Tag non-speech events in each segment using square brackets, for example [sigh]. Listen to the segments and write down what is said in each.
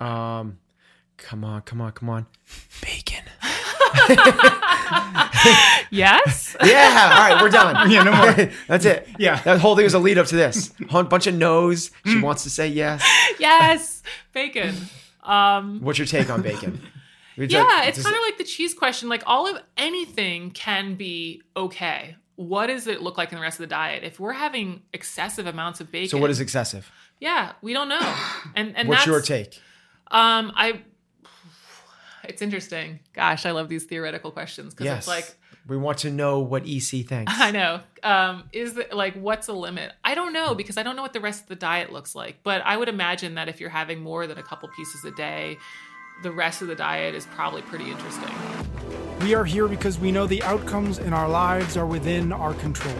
Um, come on, come on, come on. Bacon. yes. [laughs] Yeah. All right, we're done. Yeah, no more. [laughs] That's it. Yeah. That whole thing was a lead up to this. A bunch of no's. She wants to say yes. yes. Bacon. Um, What's your take on bacon? [laughs] It's yeah, like- it's kind of like the cheese question. Like all of anything can be okay. What does it look like in the rest of the diet? If we're having excessive amounts of bacon, So what is excessive? Yeah, we don't know. And and What's that's, your take? Um, I. It's interesting. Gosh, I love these theoretical questions because Yes. it's like we want to know what EC thinks. [laughs] I know. Um, is it like what's a limit? I don't know because I don't know what the rest of the diet looks like. But I would imagine that if you're having more than a couple pieces a day, the rest of the diet is probably pretty interesting. We are here because we know the outcomes in our lives are within our control.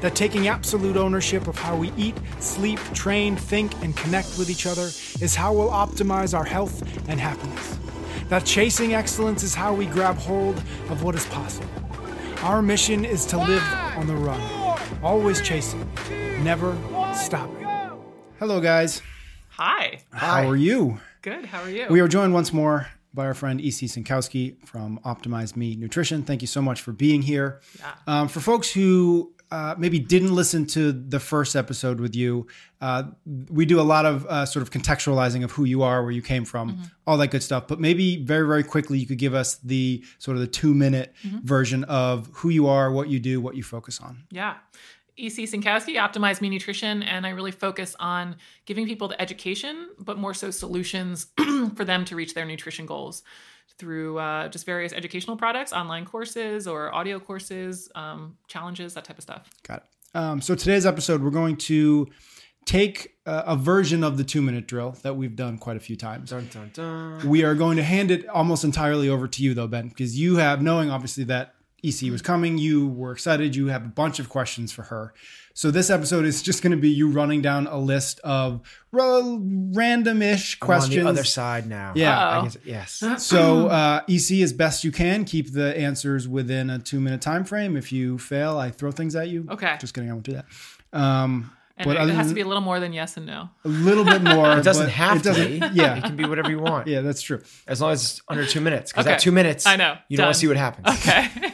That taking absolute ownership of how we eat, sleep, train, think, and connect with each other is how we'll optimize our health and happiness. That chasing excellence is how we grab hold of what is possible. Our mission is to live on the run, always chasing, never stopping. Hello, guys. Hi. How are you? Good. How are you? We are joined once more by our friend EC Synkowski from Optimize Me Nutrition. Thank you so much for being here. Um, for folks who uh, maybe didn't listen to the first episode with you, uh, we do a lot of uh, sort of contextualizing of who you are, where you came from, all that good stuff. But maybe very, very quickly, you could give us the sort of the two minute version of who you are, what you do, what you focus on. Yeah. EC Synkowski, Optimize Me Nutrition, and I really focus on giving people the education, but more so solutions [clears throat] for them to reach their nutrition goals through uh, just various educational products, online courses or audio courses, um, challenges, that type of stuff. Got it. Um, so today's episode, we're going to take uh, a version of the two minute drill that we've done quite a few times. Dun, dun, dun. We are going to hand it almost entirely over to you, though, Ben, because you have, knowing obviously that EC was coming, you were excited, you have a bunch of questions for her. So this episode is just going to be you running down a list of ra- random-ish I'm questions. on the other side now. Yeah. I guess- yes. So uh, EC, as best you can, keep the answers within a two-minute time frame. If you fail, I throw things at you. Okay. Just kidding, I won't do that. Um, And but it, other has to be a little more than yes and no. a little bit more. [laughs] It doesn't have it doesn't, to be. Yeah. It can be whatever you want. [laughs] Yeah, that's true. As long as it's under two minutes. Because Okay. at two minutes, I know. You don't want to see what happens. Okay. [laughs]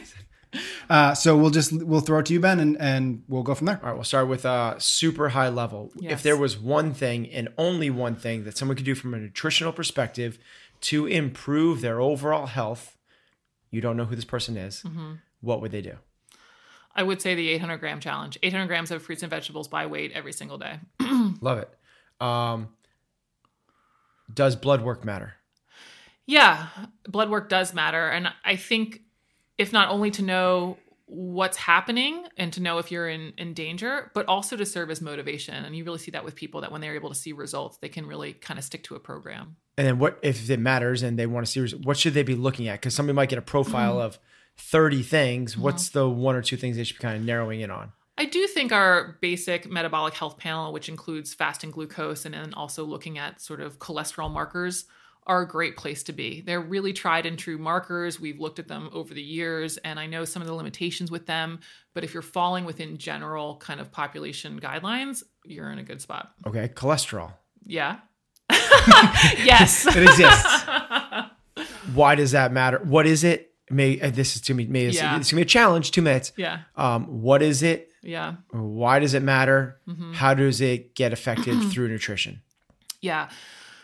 [laughs] Uh, so we'll just we'll throw it to you, Ben, and, and we'll go from there. All right, we'll start with uh, super high level. Yes. If there was one thing and only one thing that someone could do from a nutritional perspective to improve their overall health, you don't know who this person is, Mm-hmm. what would they do? I would say the 800 gram challenge 800 grams of fruits and vegetables by weight every single day. [clears throat] Love it. Um, does blood work matter? Yeah, blood work does matter. And I think if not only to know what's happening and to know if you're in, in danger, but also to serve as motivation. And you really see that with people that when they're able to see results, they can really kind of stick to a program. And then what if it matters and they want to see what should they be looking at? Because somebody might get a profile Mm-hmm. of 30 things. What's the one or two things they should be kind of narrowing in on? I do think our basic metabolic health panel, which includes fasting glucose and then also looking at sort of cholesterol markers, are a great place to be. They're really tried and true markers. We've looked at them over the years, and I know some of the limitations with them. But if you're falling within general kind of population guidelines, you're in a good spot. Okay, cholesterol. Yeah. [laughs] yes. It exists. [laughs] Why does that matter? What is it? May uh, this is to me. May it's, Yeah. it's gonna be a challenge. Two minutes. yeah. Um, what is it? Yeah. Why does it matter? Mm-hmm. How does it get affected [clears throat] through nutrition? Yeah.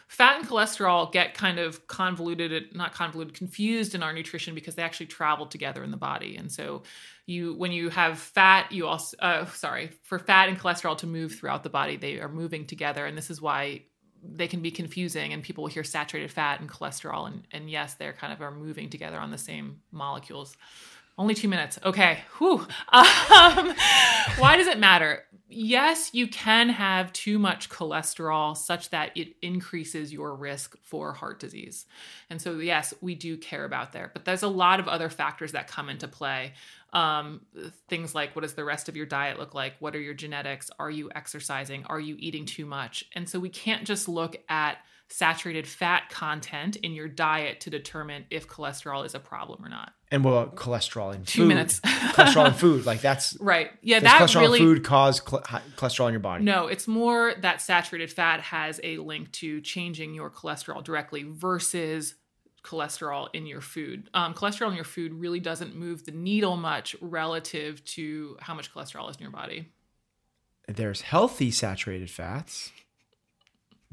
Fat and cholesterol get kind of convoluted, not convoluted, confused in our nutrition because they actually travel together in the body. And so you when you have fat, you also uh, sorry, for fat and cholesterol to move throughout the body, they are moving together. And this is why they can be confusing and people will hear saturated fat and cholesterol and, and yes, they're kind of are moving together on the same molecules. Only two minutes. Okay. Whew. Um, [laughs] why does it matter? Yes, you can have too much cholesterol such that it increases your risk for heart disease. And so, yes, we do care about there. But there's a lot of other factors that come into play. Um, things like what does the rest of your diet look like? What are your genetics? Are you exercising? Are you eating too much? And so, we can't just look at saturated fat content in your diet to determine if cholesterol is a problem or not. And what about cholesterol in Two food? minutes. [laughs] cholesterol in food, like that's [laughs] Right. Yeah, does that cholesterol really in food cause cl- cholesterol in your body? No, it's more that saturated fat has a link to changing your cholesterol directly versus cholesterol in your food. Um, cholesterol in your food really doesn't move the needle much relative to how much cholesterol is in your body. There's healthy saturated fats.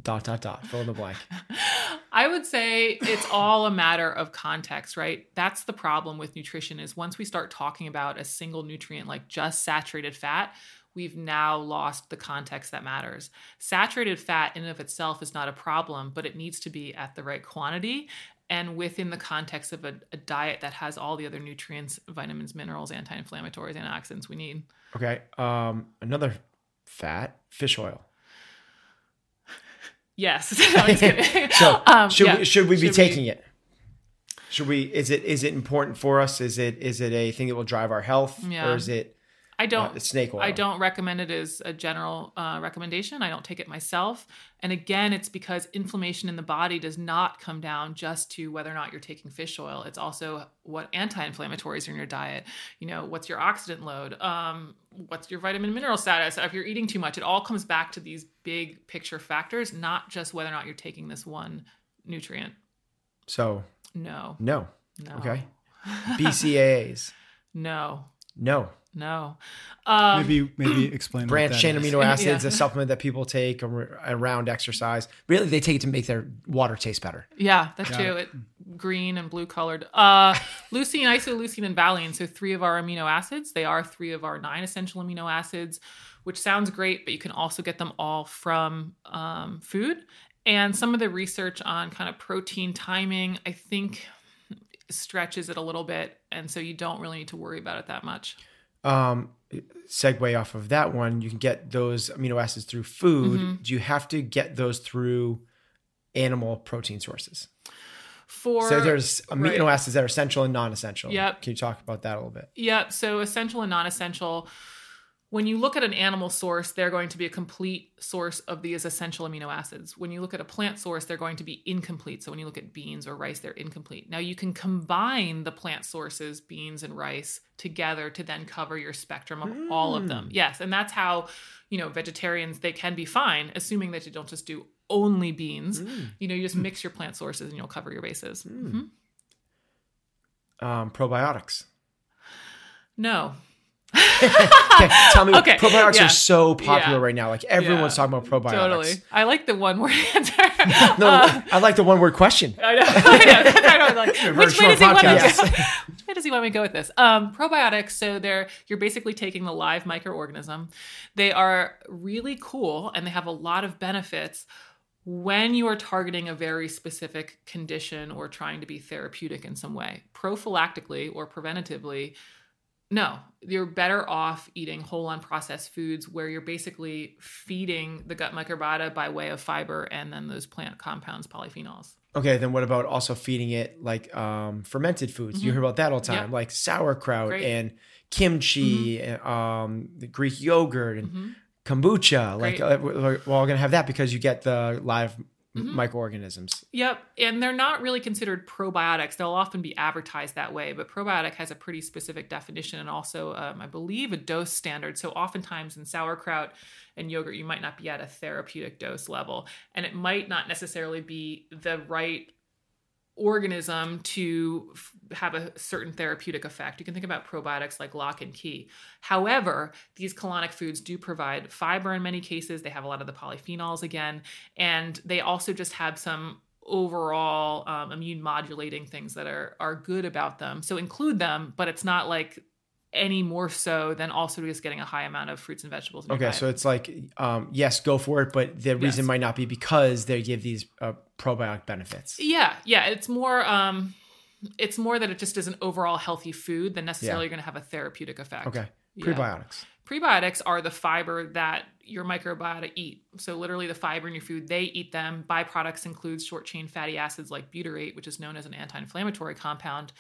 Dot dot dot. Fill in the blank. [laughs] I would say it's all a matter of context, right? That's the problem with nutrition is once we start talking about a single nutrient like just saturated fat, we've now lost the context that matters. Saturated fat in and of itself is not a problem, but it needs to be at the right quantity and within the context of a, a diet that has all the other nutrients, vitamins, minerals, anti-inflammatories, antioxidants we need. Okay. Um, another fat, fish oil. Yes. [laughs] No, I'm just kidding. [laughs] So [laughs] Um, should yeah. we should we be Should we- taking it? Should we? Is it is it important for us? Is it is it a thing that will drive our health, Yeah. or is it I don't snake oil? I don't recommend it as a general uh, recommendation. I don't take it myself. And again, it's because inflammation in the body does not come down just to whether or not you're taking fish oil. It's also what anti-inflammatories are in your diet. You know, what's your oxidant load? Um, what's your vitamin mineral status? If you're eating too much, it all comes back to these big picture factors, not just whether or not you're taking this one nutrient. So No. no. No. Okay. [laughs] BCAAs. No. No. No. Um, maybe maybe [clears throat] explain Branched chain is. Amino acids, a supplement that people take around exercise. Really, they take it to make their water taste better. Yeah, that's Got true. It. green and blue colored. Uh, leucine, isoleucine, and valine. So three of our amino acids. They are three of our nine essential amino acids, which sounds great, but you can also get them all from um, food. And some of the research on kind of protein timing, I think, stretches it a little bit, and so you don't really need to worry about it that much. Um, segue off of that one, you can get those amino acids through food. Mm-hmm. Do you have to get those through animal protein sources? For so there's amino right. acids that are essential and non-essential. Yep. Can you talk about that a little bit? Yep. So essential and non-essential. When you look at an animal source, they're going to be a complete source of these essential amino acids. When you look at a plant source, they're going to be incomplete. So when you look at beans or rice, they're incomplete. Now you can combine the plant sources, beans and rice, together to then cover your spectrum of all of them. Yes, and that's how, you know, vegetarians they can be fine, assuming that you don't just do only beans. You know, you just mix your plant sources and you'll cover your bases. Mhm. Um, probiotics. No. Okay, tell me. [laughs] Okay, Probiotics yeah. are so popular Yeah. right now. Like everyone's Yeah. talking about probiotics. Totally. I like the one word [laughs] answer. [laughs] No, Uh, I like the one word question. I know. I know. Like, which way does he want to go? which way does he want me to go with this? Um, probiotics. So they're you're basically taking the live microorganism. They are really cool and they have a lot of benefits when you are targeting a very specific condition or trying to be therapeutic in some way. Prophylactically or preventatively, no, you're better off eating whole unprocessed foods where you're basically feeding the gut microbiota by way of fiber and then those plant compounds, polyphenols. Okay, then what about also feeding it like um, fermented foods? You hear about that all the time, Mm-hmm. Yep. like sauerkraut Great. and kimchi, and, um, the Greek yogurt and Mhm. kombucha. Like uh, we're, we're all gonna have that because you get the live Mm-hmm. microorganisms. Yep. And they're not really considered probiotics. They'll often be advertised that way, but probiotic has a pretty specific definition and also, um, I believe, a dose standard. So oftentimes in sauerkraut and yogurt, you might not be at a therapeutic dose level. And it might not necessarily be the right organism to f- have a certain therapeutic effect. You can think about probiotics like lock and key. However, these colonic foods do provide fiber in many cases. They have a lot of the polyphenols again, and they also just have some overall um, immune modulating things that are are good about them. So include them, but it's not like any more so than also just getting a high amount of fruits and vegetables. In your Okay, so it's like um, yes, go for it, but the reason Yes. might not be because they give these uh, probiotic benefits. Yeah, yeah, it's more um it's more that it just is an overall healthy food than necessarily you're going to have a therapeutic effect. Okay. Yeah. Prebiotics. Prebiotics are the fiber that your microbiota eat. So literally the fiber in your food, they eat them. Byproducts include short chain fatty acids like butyrate, which is known as an anti-inflammatory compound,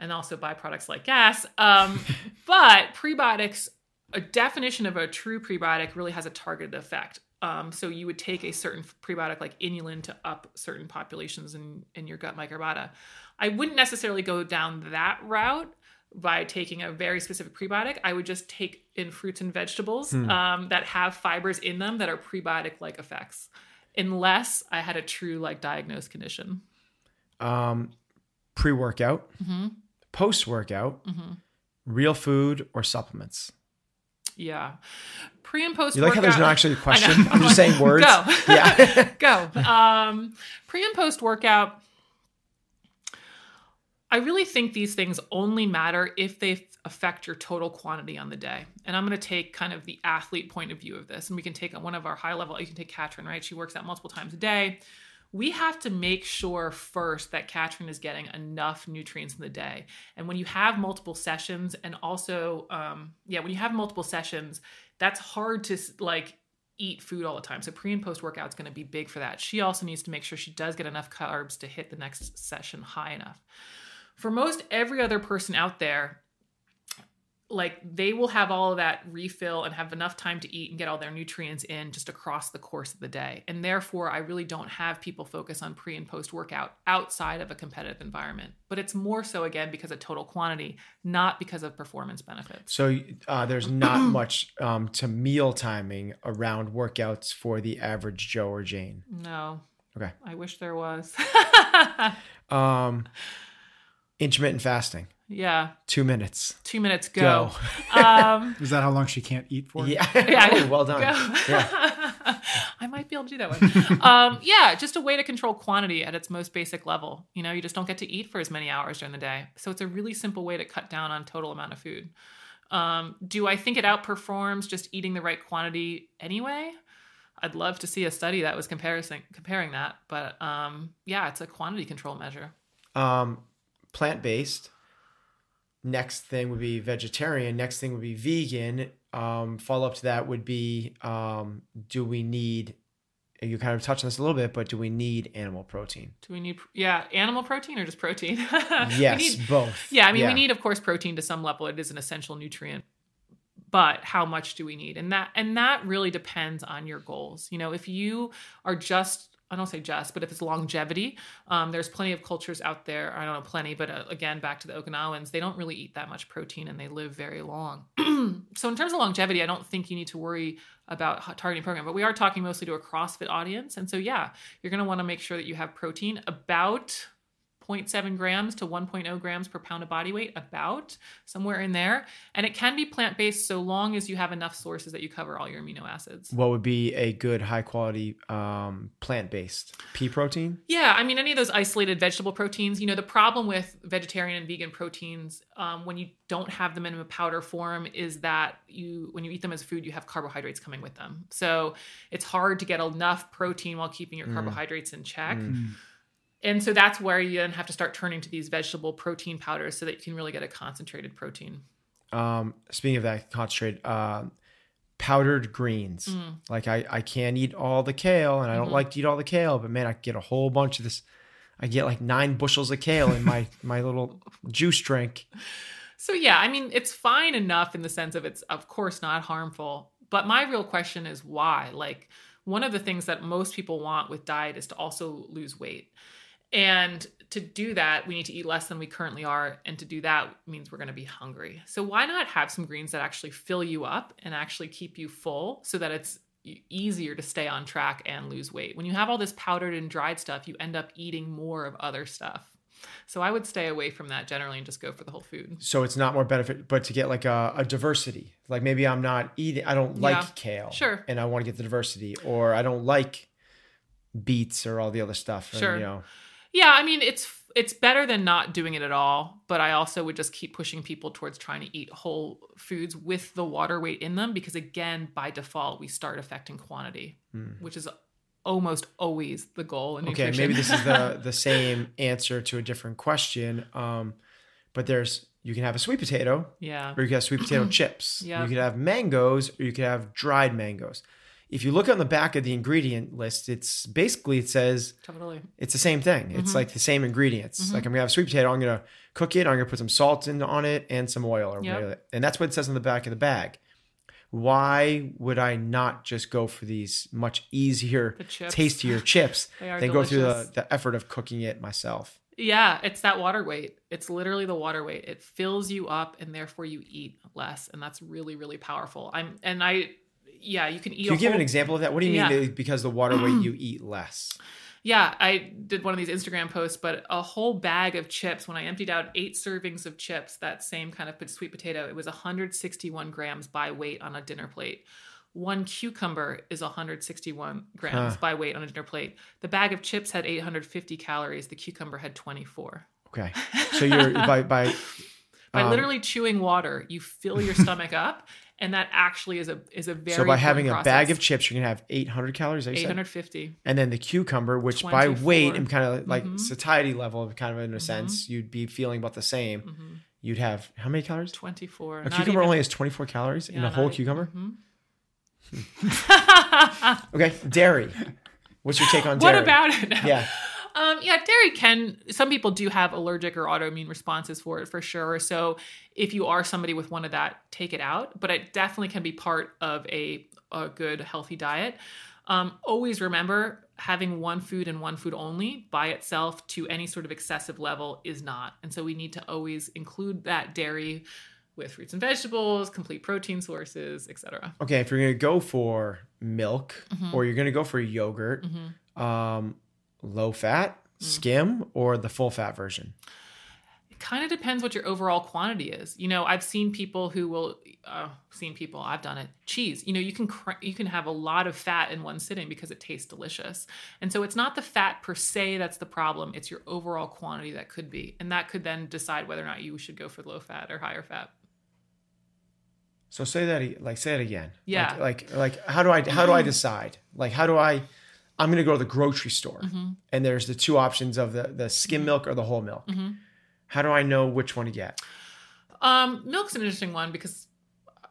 and also byproducts like gas. Um, [laughs] but prebiotics, a definition of a true prebiotic really has a targeted effect. Um, so you would take a certain prebiotic like inulin to up certain populations in, in your gut microbiota. I wouldn't necessarily go down that route by taking a very specific prebiotic. I would just take in fruits and vegetables um, that have fibers in them that are prebiotic like effects, unless I had a true like diagnosed condition. Um, Pre workout, Mm-hmm. Post workout, real food or supplements. Yeah. Pre and post You like how there's not actually [laughs] a question? know. I'm just saying words. Go. Yeah. [laughs] Go. Um, pre and post workout. I really think these things only matter if they affect your total quantity on the day. And I'm going to take kind of the athlete point of view of this. And we can take one of our high level, you can take Katrin, right? She works out multiple times a day. We have to make sure first that Katrin is getting enough nutrients in the day. And when you have multiple sessions, and also, um, yeah, when you have multiple sessions, that's hard to like eat food all the time. So pre and post workout is going to be big for that. She also needs to make sure she does get enough carbs to hit the next session high enough. For most every other person out there, like they will have all of that refill and have enough time to eat and get all their nutrients in just across the course of the day. And therefore, I really don't have people focus on pre and post workout outside of a competitive environment. But it's more so again because of total quantity, not because of performance benefits. So uh, there's not [clears throat] much um, to meal timing around workouts for the average Joe or Jane. No. Okay. I wish there was. [laughs] Um, intermittent fasting, yeah. two minutes. Two minutes go. Go. um, [laughs] Is that how long she can't eat for? Yeah. [laughs] Yeah. Oh, well done. Yeah. [laughs] I might be able to do that one. um, yeah, just a way to control quantity at its most basic level. You know, you just don't get to eat for as many hours during the day. So it's a really simple way to cut down on total amount of food. Um, do I think it outperforms just eating the right quantity anyway? I'd love to see a study that was comparison comparing that, but um, yeah, it's a quantity control measure. Um, plant based. Next thing would be vegetarian. Next thing would be vegan. Um, follow up to that would be um, do we need, you kind of touched on this a little bit, but do we need animal protein? Do we need, yeah, animal protein or just protein? [laughs] We Yes, need- both. Yeah, I mean, we need, of course, protein to some level. It is an essential nutrient, but how much do we need? And that and that really depends on your goals. You know, if you are just I don't say just, but if it's longevity, um, there's plenty of cultures out there. I don't know plenty, but uh, again, back to the Okinawans, they don't really eat that much protein and they live very long. [clears throat] so in terms of longevity, I don't think you need to worry about targeting program, but we are talking mostly to a CrossFit audience, and so yeah, you're going to want to make sure that you have protein about 0.7 grams to 1.0 grams per pound of body weight, about somewhere in there. And it can be plant based so long as you have enough sources that you cover all your amino acids. What would be a good high quality um, plant based pea protein? Yeah, I mean, any of those isolated vegetable proteins, you know, the problem with vegetarian and vegan proteins um, when you don't have them in a powder form is that you, when you eat them as food, you have carbohydrates coming with them. So it's hard to get enough protein while keeping your carbohydrates in check. And so that's where you then have to start turning to these vegetable protein powders so that you can really get a concentrated protein. Um, speaking of that, concentrated uh, powdered greens. Mm. Like I, I can't eat all the kale, and I don't Mhm. like to eat all the kale, but man, I get a whole bunch of this. I get like nine bushels of kale in my [laughs] my little juice drink. So yeah, I mean, it's fine enough in the sense of it's of course not harmful. But my real question is why? Like one of the things that most people want with diet is to also lose weight. And to do that, we need to eat less than we currently are. And to do that means we're going to be hungry. So why not have some greens that actually fill you up and actually keep you full so that it's easier to stay on track and lose weight? When you have all this powdered and dried stuff, you end up eating more of other stuff. So I would stay away from that generally and just go for the whole food. So it's not more benefit, but to get like a, a diversity. Like maybe I'm not eating. I don't like Yeah. kale. Sure. And I want to get the diversity, or I don't like beets or all the other stuff. and, Sure. you know, Yeah, I mean it's it's better than not doing it at all, but I also would just keep pushing people towards trying to eat whole foods with the water weight in them because again, by default, we start affecting quantity, Hmm. which is almost always the goal in Okay, maybe this is the [laughs] the same answer to a different question. Um, but there's you can have a sweet potato, yeah. or you can have sweet potato [clears throat] chips. Yeah. You could have mangoes, or you could have dried mangoes. If you look on the back of the ingredient list, it's basically it says Totally. it's the same thing. It's mm-hmm. like the same ingredients. Mm-hmm. Like I'm gonna have sweet potato. I'm gonna cook it. I'm gonna put some salt in on it and some oil, or Yep. whatever. And that's what it says on the back of the bag. Why would I not just go for these much easier, chips. tastier [laughs] chips than go through the, the effort of cooking it myself? Yeah, it's that water weight. It's literally the water weight. It fills you up and therefore you eat less. And that's really, really powerful. I'm and I yeah, you can eat Can you give an example of that? What do you mean Yeah. that because the water weight you [clears throat] eat less? Yeah, I did one of these Instagram posts, but a whole bag of chips, when I emptied out eight servings of chips, that same kind of sweet potato, it was 161 grams by weight on a dinner plate. One cucumber is 161 grams Huh. by weight on a dinner plate. The bag of chips had 850 calories. The cucumber had 24. Okay, so you're by by [laughs] By um, literally chewing water, you fill your [laughs] stomach up, and that actually is a is a very so by having a bag of chips, you're gonna have 800 calories. is that what you said? 850. and then the cucumber, which by weight and kind of like Mhm. satiety level, kind of in a Mhm. sense, you'd be feeling about the same. hmm You'd have how many calories? 24. A Not cucumber even- only has 24 calories in a whole not- cucumber. mhm. [laughs] Okay, dairy. What's your take on [laughs] dairy? what about it? Yeah. Um, yeah, dairy can. Some people do have allergic or autoimmune responses for it for sure. So if you are somebody with one of that, take it out. But it definitely can be part of a, a good healthy diet. Um, always remember having one food and one food only by itself to any sort of excessive level is not. And so we need to always include that dairy with fruits and vegetables, complete protein sources, etc. Okay, if you're gonna go for milk Mhm. or you're gonna go for yogurt, Mhm. um, low fat, Mm. skim, or the full fat version. It kind of depends what your overall quantity is. You know, I've seen people who will, uh, seen people, I've done it. Cheese, you know, you can cr- you can have a lot of fat in one sitting because it tastes delicious. And so it's not the fat per se that's the problem. It's your overall quantity that could be, and that could then decide whether or not you should go for low fat or higher fat. So say that like say it again. Yeah. Like like, like how do I how do I [clears throat] decide? Like how do I I'm gonna go to the grocery store Mm-hmm. and there's the two options of the, the skim milk or the whole milk. Mhm. How do I know which one to get? Um, milk's an interesting one because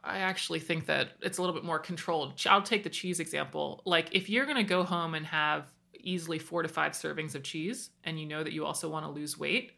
I actually think that it's a little bit more controlled. I'll take the cheese example. Like if you're going to go home and have easily four to five servings of cheese, and you know that you also want to lose weight,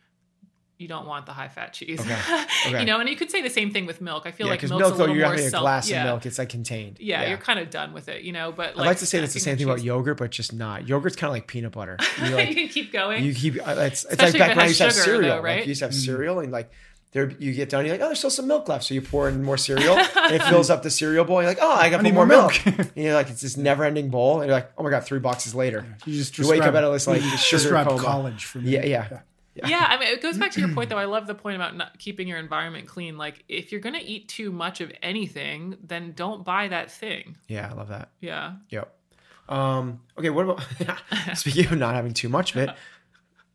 you don't want the high fat cheese. Okay. [laughs] Okay. you know, and you could say the same thing with milk. I feel yeah, like milk's milk a though little you're more having a glass yeah. of milk, it's like contained. Yeah, you're kind of done with it, you know. But I'd like to say that's the same with thing about yogurt, but just not. Yogurt's kind of like peanut butter. You [laughs] you like can keep going. you keep uh, it's, it's like back when I has used to have cereal. though, Like right? you used to have Mm. cereal and like there you get done, you're like, oh, there's still some milk left. So you pour in more cereal and it [laughs] fills up the cereal bowl. You're like, oh, I got I need more more milk. milk. and you're like, it's this never ending bowl. And you're like, oh my God, three boxes later. You just You wake up described- at this, like, you sugar described coma. college for me. Yeah, yeah. Yeah i mean it goes back to your point though [clears throat] i love the point about not keeping your environment clean like if you're going to eat too much of anything then don't buy that thing Yeah, I love that. yeah Yep. Um, okay, what about [laughs] speaking of not having too much of it,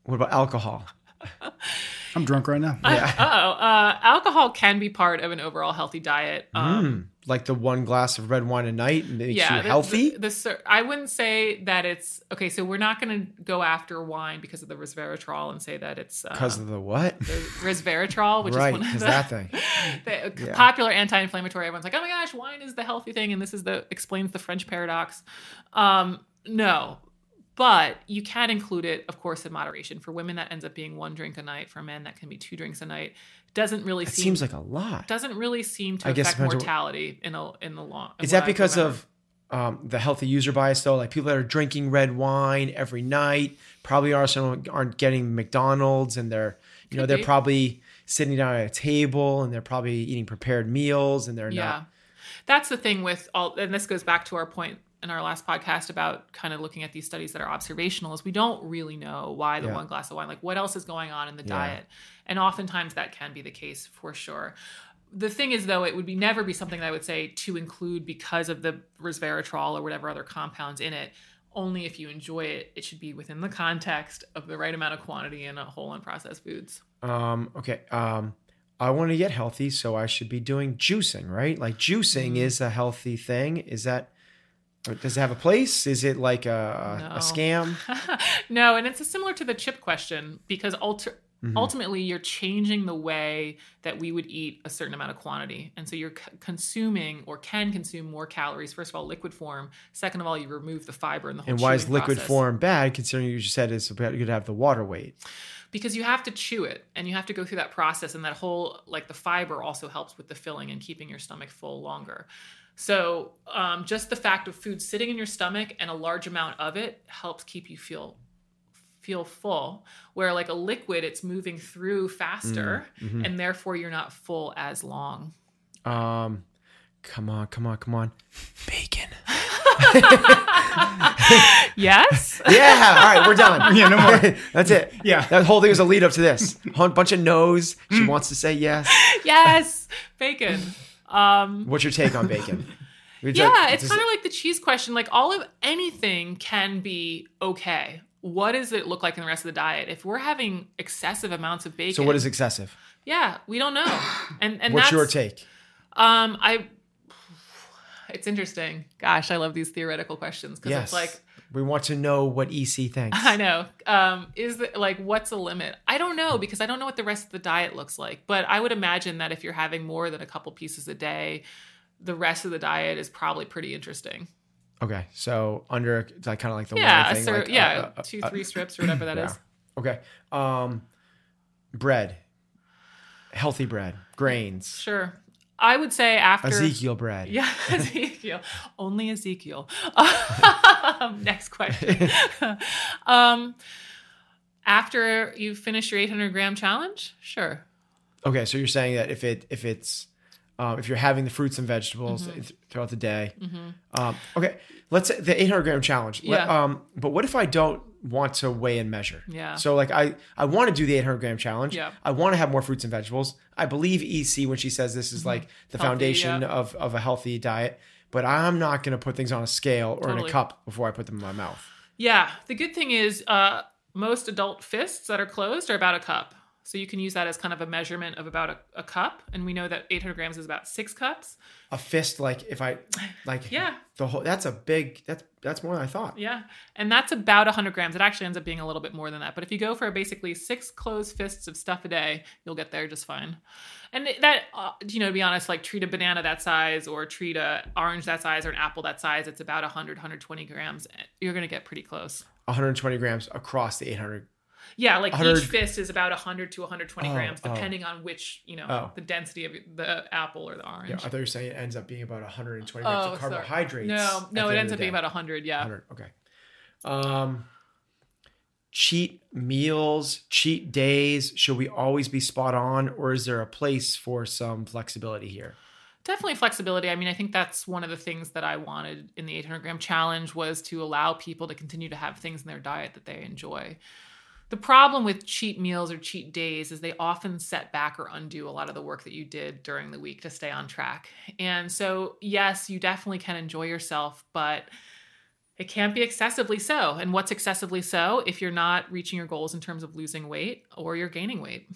what about alcohol? I'm drunk right now. Yeah. [laughs] oh uh, alcohol can be part of an overall healthy diet um, Mm, like the one glass of red wine a night makes yeah you healthy? the, the i wouldn't say that it's okay so we're not going to go after wine because of the resveratrol and say that it's uh, Because of the what? the resveratrol which right, is one of the, that thing. [laughs] the Yeah. popular anti-inflammatory. Everyone's like, "Oh my gosh, wine is the healthy thing," and this is the explains the French paradox. Um, no, but you can include it, of course, in moderation. For women, that ends up being one drink a night. For men, that can be two drinks a night. Doesn't really It seem seems like a lot. doesn't really seem to I affect depends on what- mortality in a in the long. Is that because of um, the healthy user bias though? Like people that are drinking red wine every night probably also aren't getting McDonald's and they're you know they're be. probably sitting down at a table and they're probably eating prepared meals and they're not yeah not that's the thing with all and this goes back to our point in our last podcast about kind of looking at these studies that are observational is we don't really know why the Yeah. one glass of wine like what else is going on in the Yeah. diet and oftentimes that can be the case for sure the thing is though it would be never be something that i would say to include because of the resveratrol or whatever other compounds in it only if you enjoy it it should be within the context of the right amount of quantity in a whole unprocessed foods Um, okay. Um, I want to get healthy, so I should be doing juicing, right? Like juicing Mhm. is a healthy thing. Is that does it have a place? Is it like a, No. a scam? [laughs] no, and it's similar to the chip question because alter- Mm-hmm. ultimately you're changing the way that we would eat a certain amount of quantity. And so you're c- consuming or can consume more calories. First of all, liquid form. Second of all, you remove the fiber in the whole And why is liquid process. form bad? Considering you just said it's about- you'd have the water weight. because you have to chew it and you have to go through that process and that whole like the fiber also helps with the filling and keeping your stomach full longer so um, just the fact of food sitting in your stomach and a large amount of it helps keep you feel feel full where like a liquid it's moving through faster and therefore you're not full as long Um, come on, come on, come on, bacon. [laughs] yes [laughs] Yeah, all right, we're done. Yeah, no more. [laughs] That's it. Yeah. that whole thing was a lead up to this. A bunch of no's. She wants to say yes. yes bacon um What's your take on bacon? [laughs] Yeah, it's kind of like the cheese question. Like all of anything can be okay. What does it look like in the rest of the diet? If we're having excessive amounts of bacon, So what is excessive? Yeah, we don't know. And and What's your take? Um, I. It's interesting. Gosh, I love these theoretical questions because Yes. it's like we want to know what EC thinks. I know. Um, is it like what's a limit? I don't Hmm. know because I don't know what the rest of the diet looks like. But I would imagine that if you're having more than a couple pieces a day, the rest of the diet is probably pretty interesting. Okay, so under like kind of like the yeah, thing, ser- like, uh, yeah, uh, two, uh, three strips or whatever that is. yeah. Okay. Um, bread, healthy bread, grains, Sure. I would say after Ezekiel bread. Yeah, [laughs] Ezekiel. Only Ezekiel. Um, [laughs] next question. [laughs] um, after you finish your 800 gram challenge, sure. Okay, so you're saying that if it if it's um, if you're having the fruits and vegetables Mm-hmm. th- throughout the day, um, okay, let's say the 800 gram challenge. Let- Yeah. um, but what if I don't want to weigh and measure? Yeah. So like I I want to do the 800 gram challenge. Yeah. I want to have more fruits and vegetables. I believe EC when she says this is like the Mm-hmm. Healthy, foundation yeah. of of a healthy diet. But I'm not going to put things on a scale or in a cup before I put them in my mouth. Yeah. The good thing is, uh, most adult fists that are closed are about a cup. So you can use that as kind of a measurement of about a, a cup. And we know that 800 grams is about six cups. A fist, like if I like [laughs] Yeah. the whole that's a big that's that's more than I thought. Yeah. And that's about 100 grams. It actually ends up being a little bit more than that. But if you go for basically six closed fists of stuff a day, you'll get there just fine. And that, uh, you know, to be honest, like treat a banana that size or treat a orange that size or an apple that size, it's about 100, 120 grams. You're going to get pretty close. 120 grams across the 800 Yeah, like 100 each fist is about 100 to 120 Oh, grams, oh. depending on which, you know, Oh. the density of the apple or the orange. Yeah, I thought you were saying it ends up being about 120 grams Oh, of sorry. carbohydrates. No, no, it ends up being about 100. Yeah. 100. Okay. Um, cheat meals, cheat days. Should we always be spot on, or is there a place for some flexibility here? definitely flexibility i mean i think that's one of the things that i wanted in the 800 gram challenge was to allow people to continue to have things in their diet that they enjoy the problem with cheat meals or cheat days is they often set back or undo a lot of the work that you did during the week to stay on track. And so yes you definitely can enjoy yourself but it can't be excessively so. And what's excessively so? If you're not reaching your goals in terms of losing weight or you're gaining weight.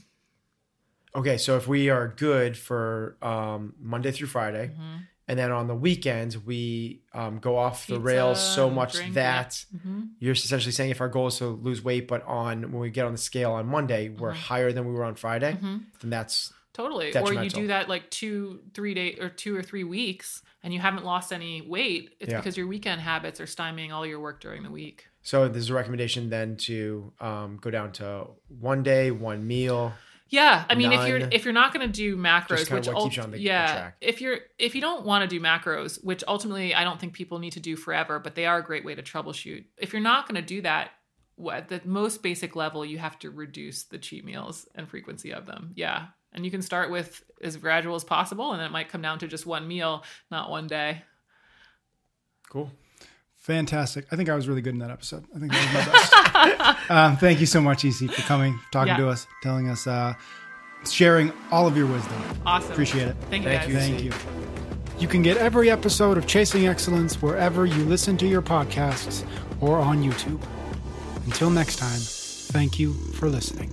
Okay, so if we are good for um, Monday through Friday, Mm-hmm. And then on the weekends we um, go off the Pizza rails so much drink, that yeah. Mhm. you're essentially saying if our goal is to lose weight, but on when we get on the scale on Monday, we're Mm-hmm. higher than we were on Friday, then that's Totally. Or you do that like two, three days or two or three weeks and you haven't lost any weight. It's Yeah. because your weekend habits are stymieing all your work during the week. so. There's a recommendation then to um, go down to one day, one meal. Yeah, I mean, if you're if you're not going to do macros, which ult- you on the- the yeah, track. if you're if you don't want to do macros, which ultimately I don't think people need to do forever, but they are a great way to troubleshoot. If you're not going to do that, what at the most basic level, you have to reduce the cheat meals and frequency of them. Yeah, and you can start with as gradual as possible, and then it might come down to just one meal, not one day. Cool. Fantastic. I think I was really good in that episode. I think that was my best. [laughs] um, thank you so much, EC, for coming, talking Yeah. to us, telling us, uh, sharing all of your wisdom. Awesome. Appreciate it. Thank you Thank guys. you. Thank you. You can get every episode of Chasing Excellence wherever you listen to your podcasts or on YouTube. Until next time, thank you for listening.